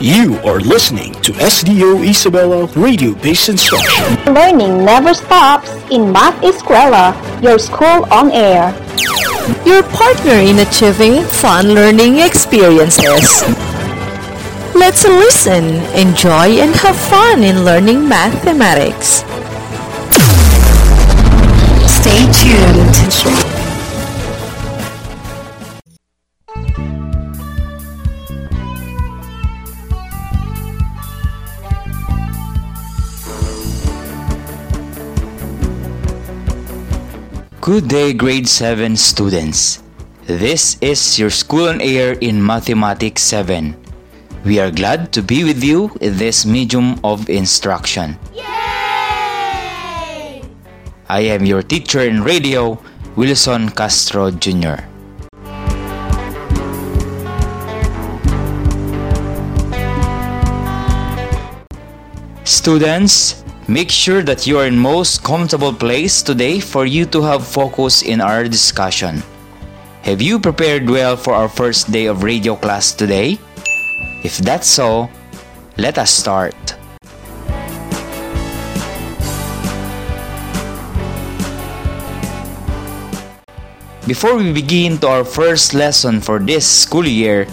You are listening to SDO Isabela Radio Based Instruction. Learning never stops in Math Escuela, your school on air. Your partner in achieving fun learning experiences. Let's listen, enjoy, and have fun in learning mathematics. Stay tuned. Good day, grade 7 students. This is your school on air in Mathematics 7. We are glad to be with you in this medium of instruction. Yay! I am your teacher in radio, Wilson Castro Jr. Students, Make sure that you are in most comfortable place today for you to have focus in our discussion. Have you prepared well for our first day of radio class today? If that's so, let us start. Before we begin to our first lesson for this school year,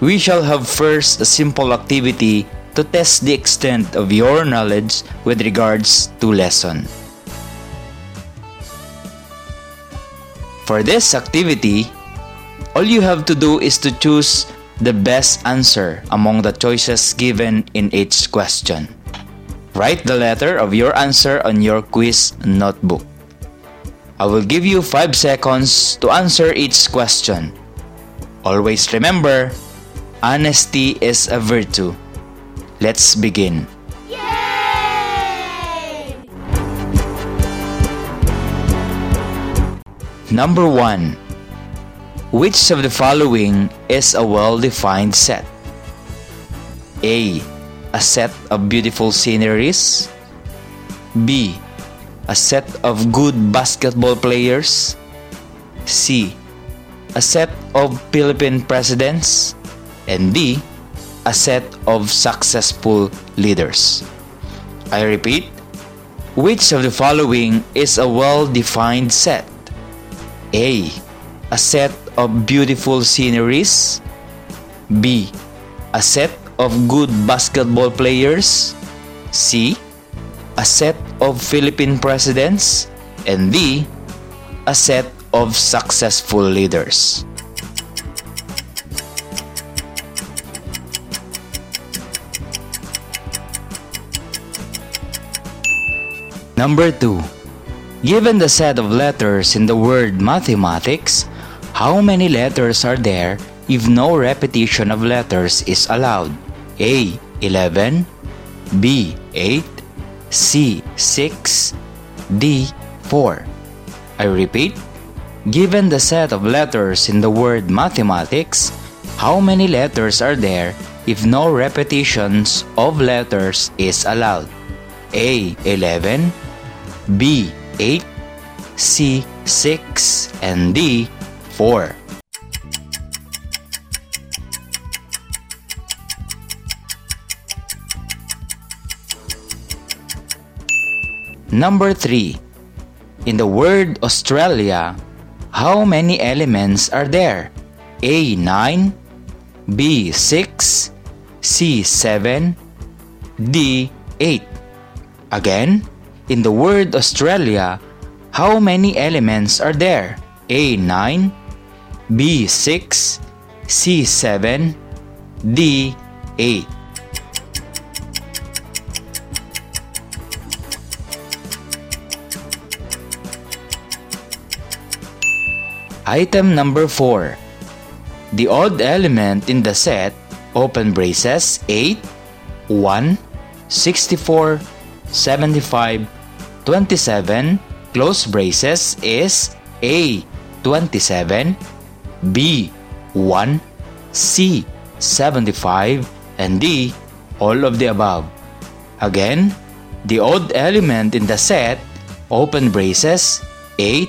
we shall have first a simple activity to test the extent of your knowledge with regards to lesson. For this activity, all you have to do is to choose the best answer among the choices given in each question. Write the letter of your answer on your quiz notebook. I will give you 5 seconds to answer each question. Always remember, honesty is a virtue. Let's begin. Yay! Number 1. Which of the following is a well-defined set? A. A set of beautiful sceneries. B. A set of good basketball players. C. A set of Philippine presidents. And D a set of successful leaders. I repeat, which of the following is a well-defined set? A. A set of beautiful sceneries. B. A set of good basketball players. C. A set of Philippine presidents. And D. A set of successful leaders. Number 2. Given the set of letters in the word mathematics, how many letters are there if no repetition of letters is allowed? A. 11 B. 8 C. 6 D. 4 I repeat, given the set of letters in the word mathematics, how many letters are there if no repetitions of letters is allowed? A. 11 B 8, C 6, and D 4. Number 3. In the word Australia, how many elements are there? A 9, B 6, C 7, D 8. Again, in the word Australia, how many elements are there? A. 9 B. 6 C. 7 D. 8 Item number 4 The odd element in the set open braces 8 1 64 75 27 close braces is A 27, B 1, C 75, and D all of the above. Again, the odd element in the set open braces 8,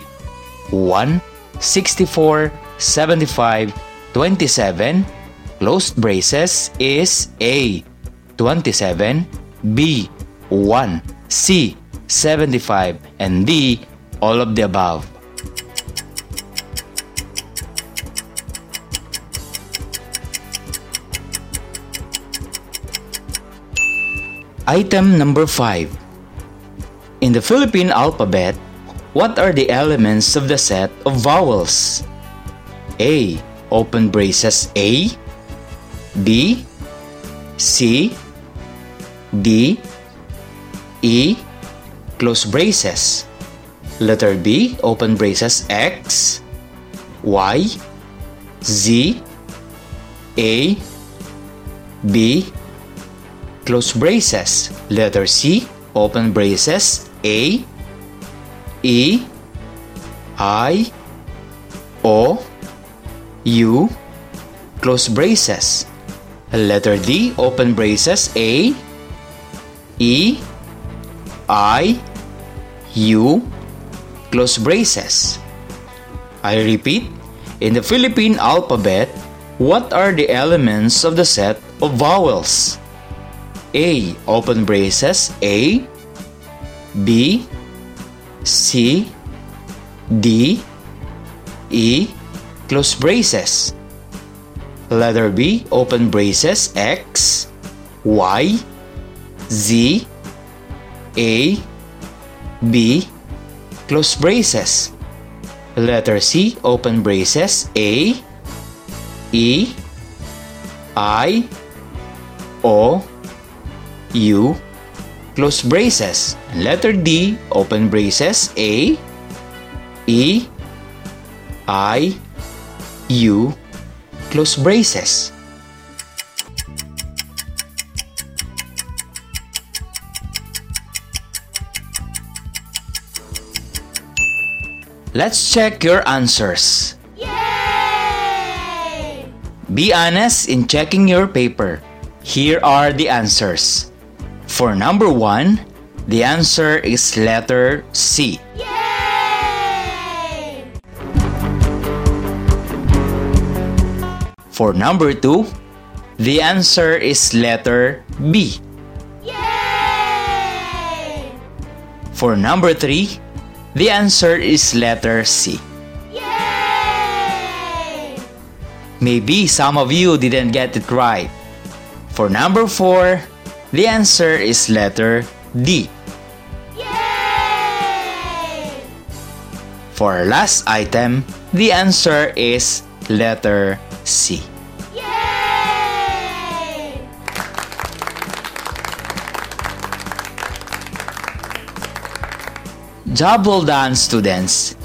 1, 64, 75, 27, closed braces is A. 27, B. 1, C. 75, and D. All of the above. Item number 5. In the Philippine alphabet, what are the elements of the set of vowels? A. Open braces A. B. C. D. E. Close braces. Letter B. Open braces X. Y. Z. A. B close braces. Letter C, open braces. A, E, I, O, U, close braces. Letter D, open braces. A, E, I, U, close braces. I repeat, in the Philippine alphabet, what are the elements of the set of vowels? A. Open braces A B C D E close braces letter B open braces X Y Z A B close braces letter C open braces A E I O U, close braces. Letter D, open braces. A, E, I, U, close braces. Let's check your answers. Yay! Be honest in checking your paper. Here are the answers. For number one, the answer is letter C. Yay! For number two, the answer is letter B. Yay! For number three, the answer is letter C. Yay! Maybe some of you didn't get it right. For number four, the answer is letter D. Yay! For our last item, the answer is letter C. Job well done, students.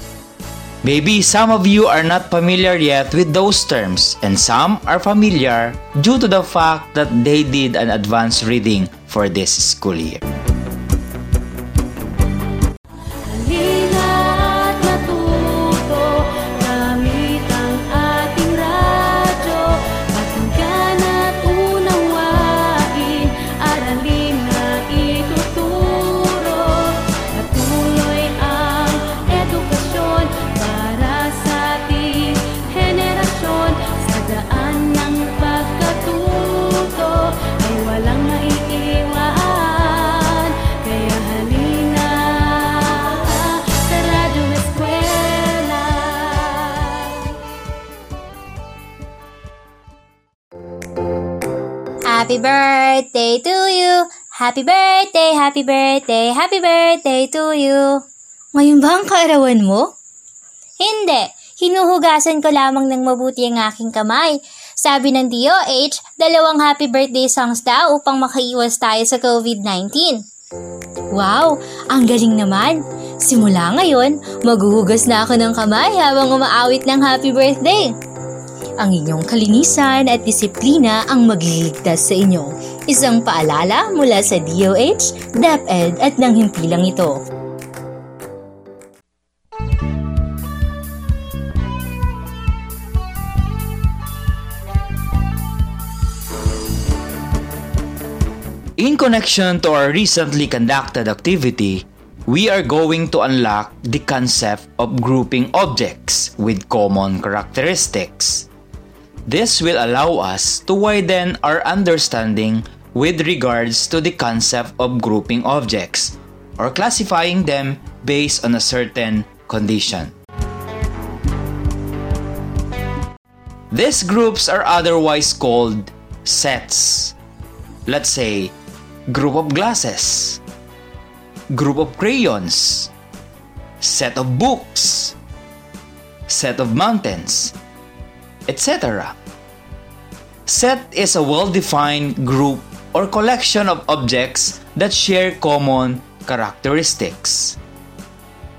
Maybe some of you are not familiar yet with those terms and some are familiar due to the fact that they did an advanced reading for this school year. Happy birthday to you! Happy birthday, happy birthday, happy birthday to you! Ngayon ba ang kaarawan mo? Hindi, hinuhugasan ko lamang ng mabuti ang aking kamay. Sabi ng DOH, dalawang happy birthday songs daw upang makaiwas tayo sa COVID-19. Wow, ang galing naman! Simula ngayon, maghuhugas na ako ng kamay habang umaawit ng happy birthday. Ang inyong kalinisan at disiplina ang magliligtas sa inyo. Isang paalala mula sa DOH, DepEd at ng himpilang ito. In connection to our recently conducted activity, we are going to unlock the concept of grouping objects with common characteristics. This will allow us to widen our understanding with regards to the concept of grouping objects or classifying them based on a certain condition. These groups are otherwise called sets. Let's say, group of glasses, group of crayons, set of books, set of mountains, etc. Set is a well-defined group or collection of objects that share common characteristics.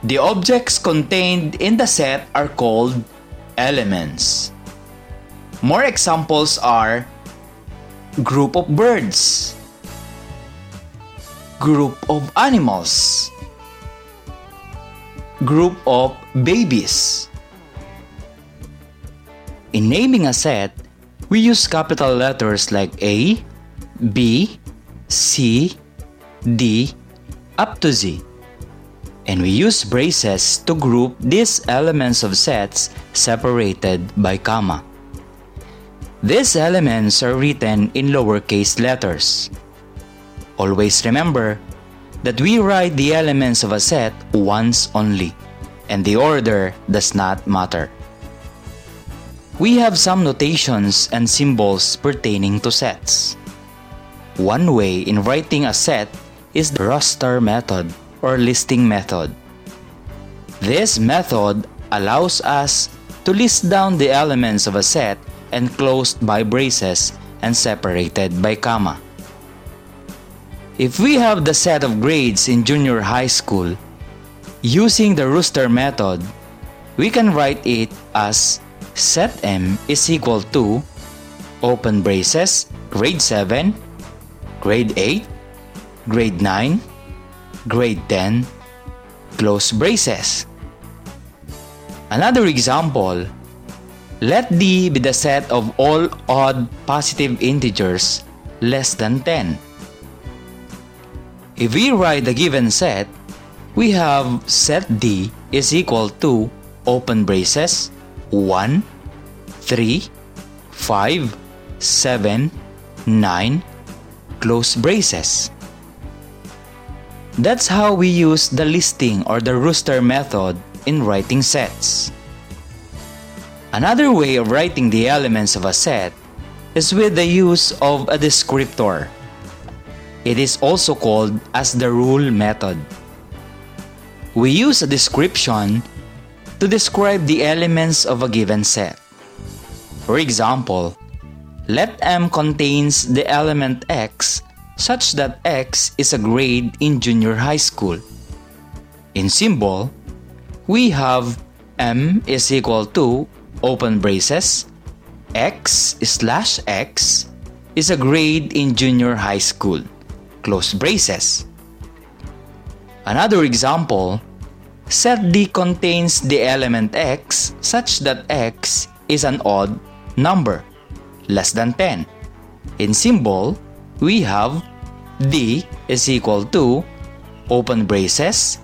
The objects contained in the set are called elements. More examples are group of birds, group of animals, group of babies. In naming a set, we use capital letters like A, B, C, D, up to Z. And we use braces to group these elements of sets separated by comma. These elements are written in lowercase letters. Always remember that we write the elements of a set once only, and the order does not matter. We have some notations and symbols pertaining to sets. One way in writing a set is the roster method or listing method. This method allows us to list down the elements of a set enclosed by braces and separated by comma. If we have the set of grades in junior high school, using the roster method, we can write it as set M is equal to open braces grade 7, grade 8, grade 9, grade 10, close braces. Another example, let D be the set of all odd positive integers less than 10. If we write the given set, we have set D is equal to open braces 1, 3, 5, 7, 9, close braces. That's how we use the listing or the rooster method in writing sets. Another way of writing the elements of a set is with the use of a descriptor. It is also called as the rule method. We use a description to describe the elements of a given set. For example, let M contains the element X such that X is a grade in junior high school. In symbol, we have M is equal to open braces X slash X is a grade in junior high school close braces. Another example Set D contains the element x such that x is an odd number, less than 10. In symbol, we have D is equal to open braces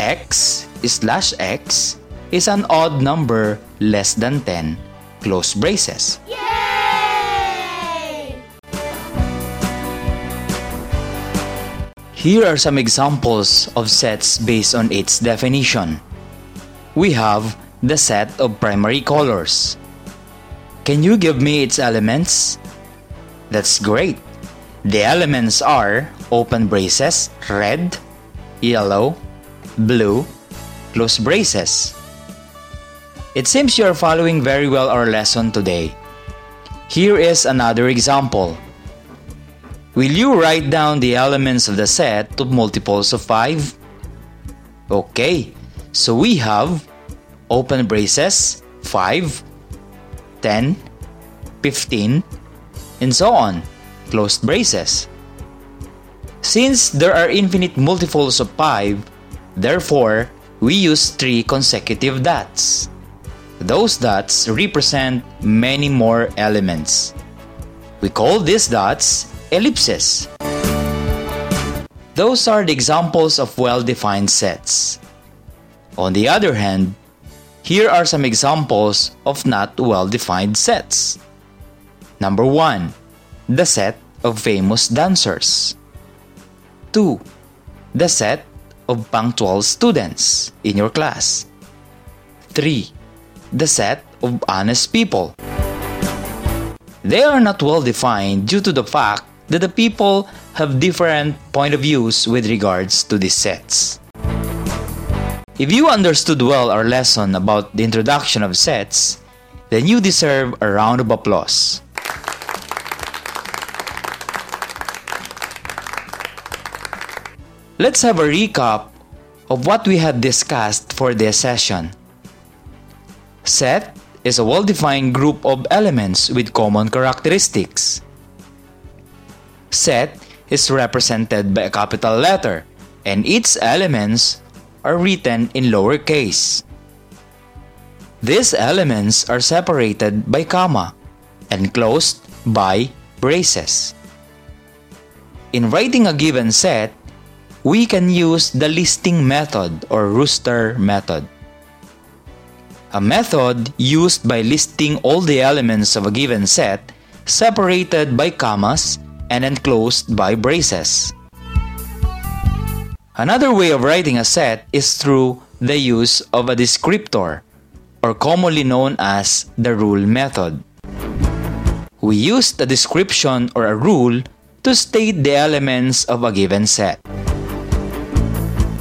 x slash x is an odd number less than 10 close braces. Here are some examples of sets based on its definition. We have the set of primary colors. Can you give me its elements? That's great. The elements are open braces, red, yellow, blue, close braces. It seems you are following very well our lesson today. Here is another example. Will you write down the elements of the set to multiples of 5? Okay, so we have open braces 5, 10, 15, and so on, closed braces. Since there are infinite multiples of 5, therefore, we use 3 consecutive dots. Those dots represent many more elements. We call these dots ellipses. Those are the examples of well-defined sets. On the other hand, here are some examples of not well-defined sets. Number 1. The set of famous dancers. 2. The set of punctual students in your class. 3. The set of honest people. They are not well defined due to the fact that the people have different point of views with regards to these sets. If you understood well our lesson about the introduction of sets, then you deserve a round of applause. Let's have a recap of what we had discussed for this session. Set is a well-defined group of elements with common characteristics. Set is represented by a capital letter and its elements are written in lowercase. These elements are separated by comma and closed by braces. In writing a given set, we can use the listing method or rooster method. A method used by listing all the elements of a given set separated by commas and enclosed by braces. Another way of writing a set is through the use of a descriptor, or commonly known as the rule method. We use a description or a rule to state the elements of a given set.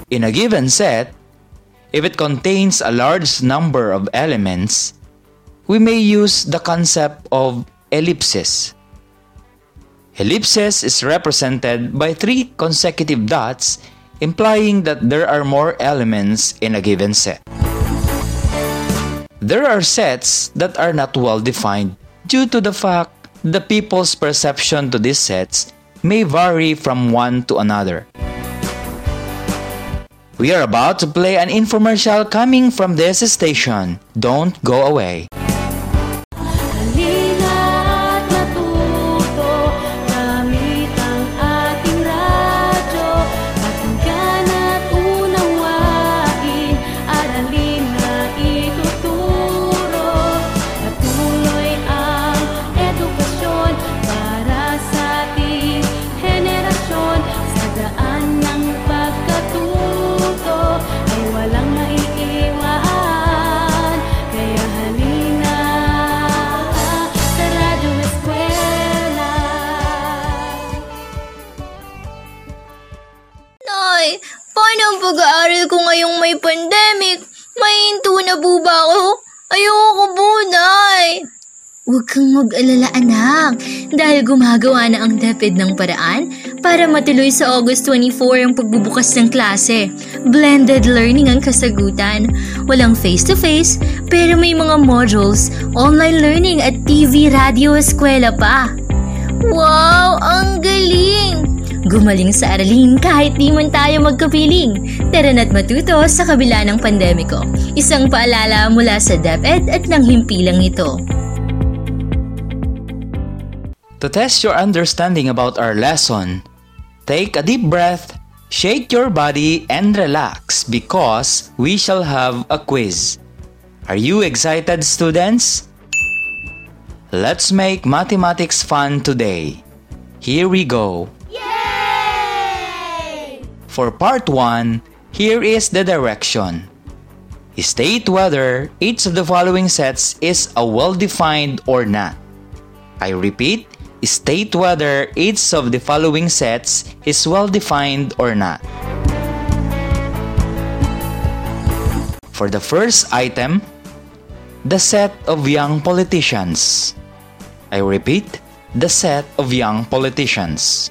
In a given set, if it contains a large number of elements, we may use the concept of ellipses. Ellipses is represented by three consecutive dots implying that there are more elements in a given set. There are sets that are not well defined due to the fact the people's perception to these sets may vary from one to another. We are about to play an infomercial coming from this station. Don't go away. Huwag mag-alala anak dahil gumagawa na ang DepEd ng paraan para matuloy sa August 24 ang pagbubukas ng klase. Blended learning ang kasagutan. Walang face-to-face pero may mga modules, online learning at TV, radio, eskwela pa. Wow! Ang galing! Gumaling sa aralin kahit di man tayo magkapiling. Tara na't matuto sa kabila ng pandemiko. Isang paalala mula sa DepEd at ng himpilang ito. To test your understanding about our lesson, take a deep breath, shake your body, and relax because we shall have a quiz. Are you excited, students? Let's make mathematics fun today. Here we go. Yay! For part 1, here is the direction. State whether each of the following sets is a well-defined or not. I repeat, state whether each of the following sets is well-defined or not. For the first item, the set of young politicians. I repeat, the set of young politicians.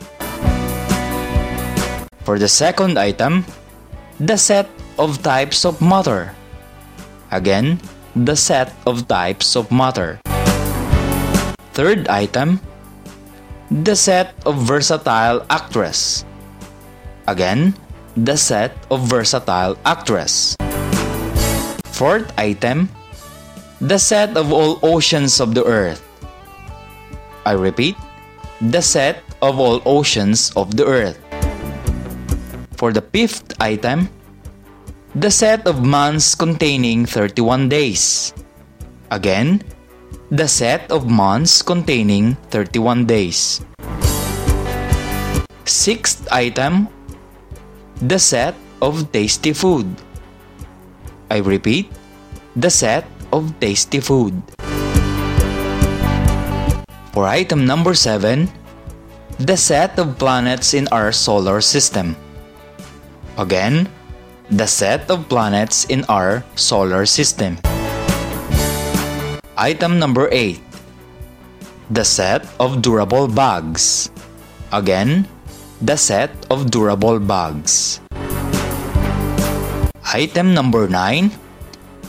For the second item, the set of types of matter. Again, the set of types of matter. Third item, the set of versatile actress. Again, the set of versatile actress. Fourth item, the set of all oceans of the earth. I repeat, the set of all oceans of the earth. For the fifth item, the set of months containing 31 days. Again, the set of months containing 31 days. Sixth item, the set of tasty food. I repeat, the set of tasty food. For item number 7, the set of planets in our solar system. Again, the set of planets in our solar system. Item number 8. The set of durable bags. Again, the set of durable bags. Item number 9.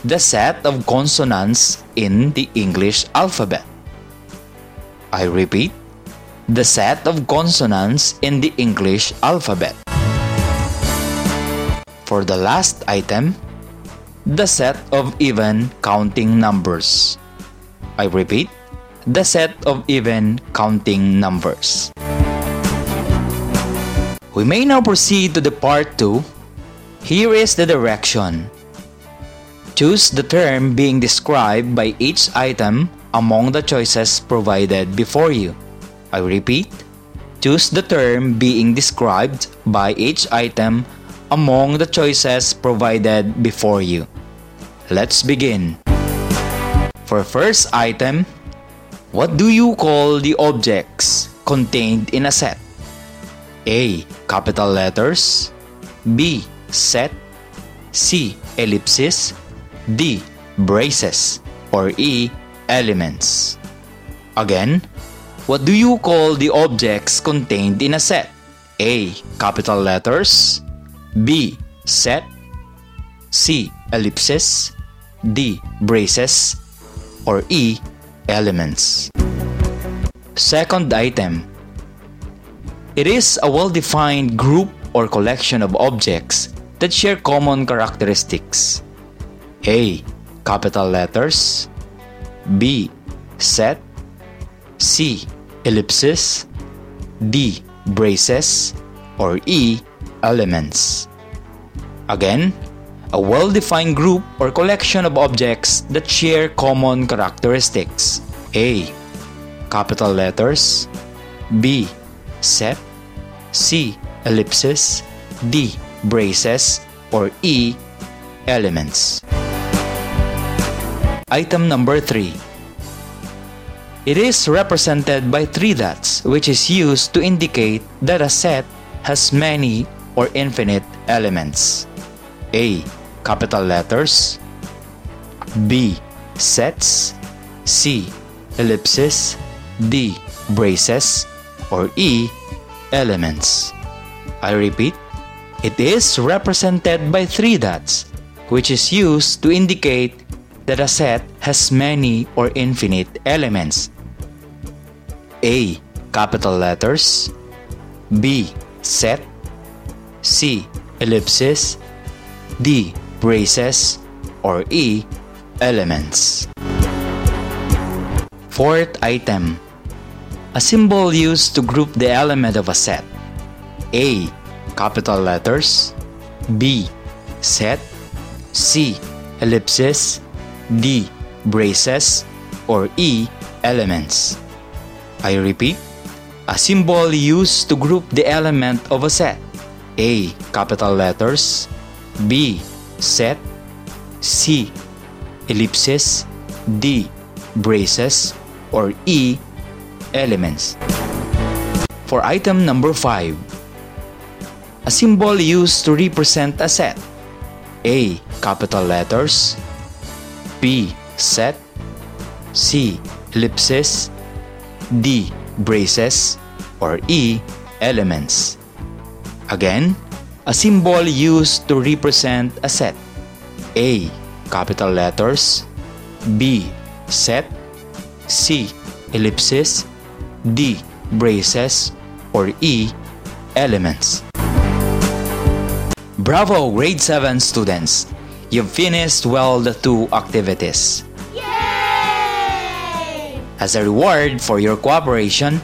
The set of consonants in the English alphabet. I repeat, the set of consonants in the English alphabet. For the last item, the set of even counting numbers. I repeat, the set of even counting numbers. We may now proceed to the part 2. Here is the direction. Choose the term being described by each item among the choices provided before you. I repeat, choose the term being described by each item among the choices provided before you. Let's begin. For first item, what do you call the objects contained in a set? A. Capital letters B. Set C. Ellipsis D. Braces or E elements. Again, what do you call the objects contained in a set? A. Capital letters B. Set C. Ellipses D. Braces or E. Elements. Second item. It is a well-defined group or collection of objects that share common characteristics. A. Capital letters B. Set C. Ellipsis D. Braces or E. Elements. Again, a well-defined group or collection of objects that share common characteristics. A. Capital letters B. Set C. Ellipsis D. Braces or E. Elements. Item number 3. It is represented by three dots which is used to indicate that a set has many or infinite elements. A. Capital letters B. Sets C. Ellipsis D. Braces or E. Elements. I repeat, it is represented by three dots which is used to indicate that a set has many or infinite elements. A. Capital letters B. Set C. Ellipsis D. Braces or E. Elements. Fourth item. A symbol used to group the element of a set. A. Capital letters B. Set C. Ellipsis D. Braces or E. Elements. I repeat, a symbol used to group the element of a set. A. Capital letters B. Set C. Ellipsis D. Braces or E. Elements. For item number 5, a symbol used to represent a set. A. Capital letters B. Set C. Ellipsis D. Braces or E. Elements. Again, a symbol used to represent a set. A. Capital letters B. Set C. Ellipsis D. Braces or E. Elements. Bravo, grade 7 students! You've finished well the two activities. Yay! As a reward for your cooperation,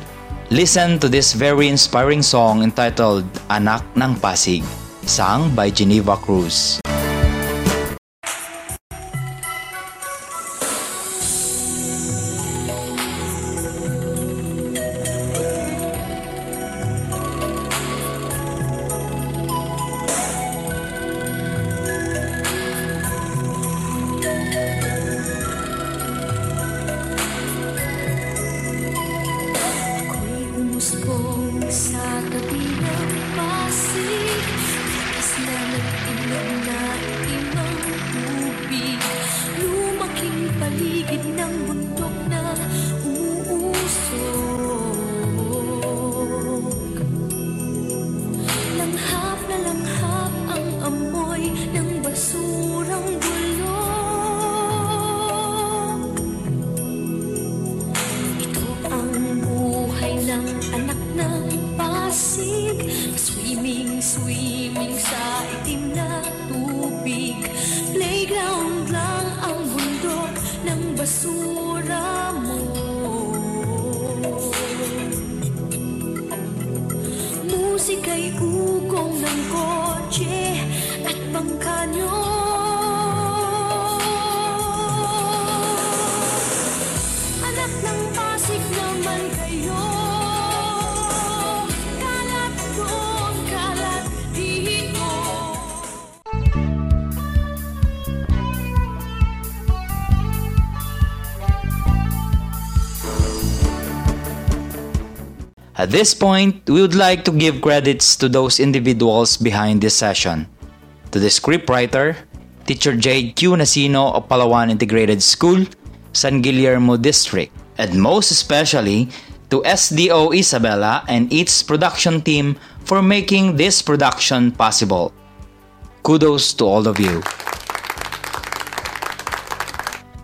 listen to this very inspiring song entitled Anak ng Pasig, sung by Geneva Cruz. At this point, we would like to give credits to those individuals behind this session. To the scriptwriter, Teacher Jade Q. Nasino of Palawan Integrated School, San Guillermo District, and most especially to SDO Isabela and its production team for making this production possible. Kudos to all of you.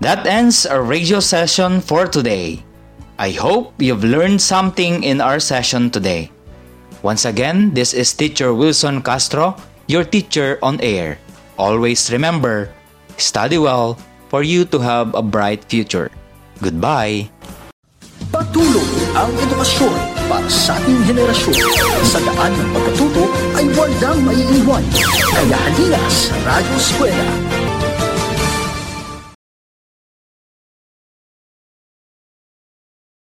That ends our radio session for today. I hope you've learned something in our session today. Once again, this is Teacher Wilson Castro, your teacher on air. Always remember, study well for you to have a bright future. Goodbye. Patuloy ang edukasyon para sa ating henerasyon. Sa daan ng pagkatuto ay walang maiiwan. Kaya halina sa Radyo Eskwela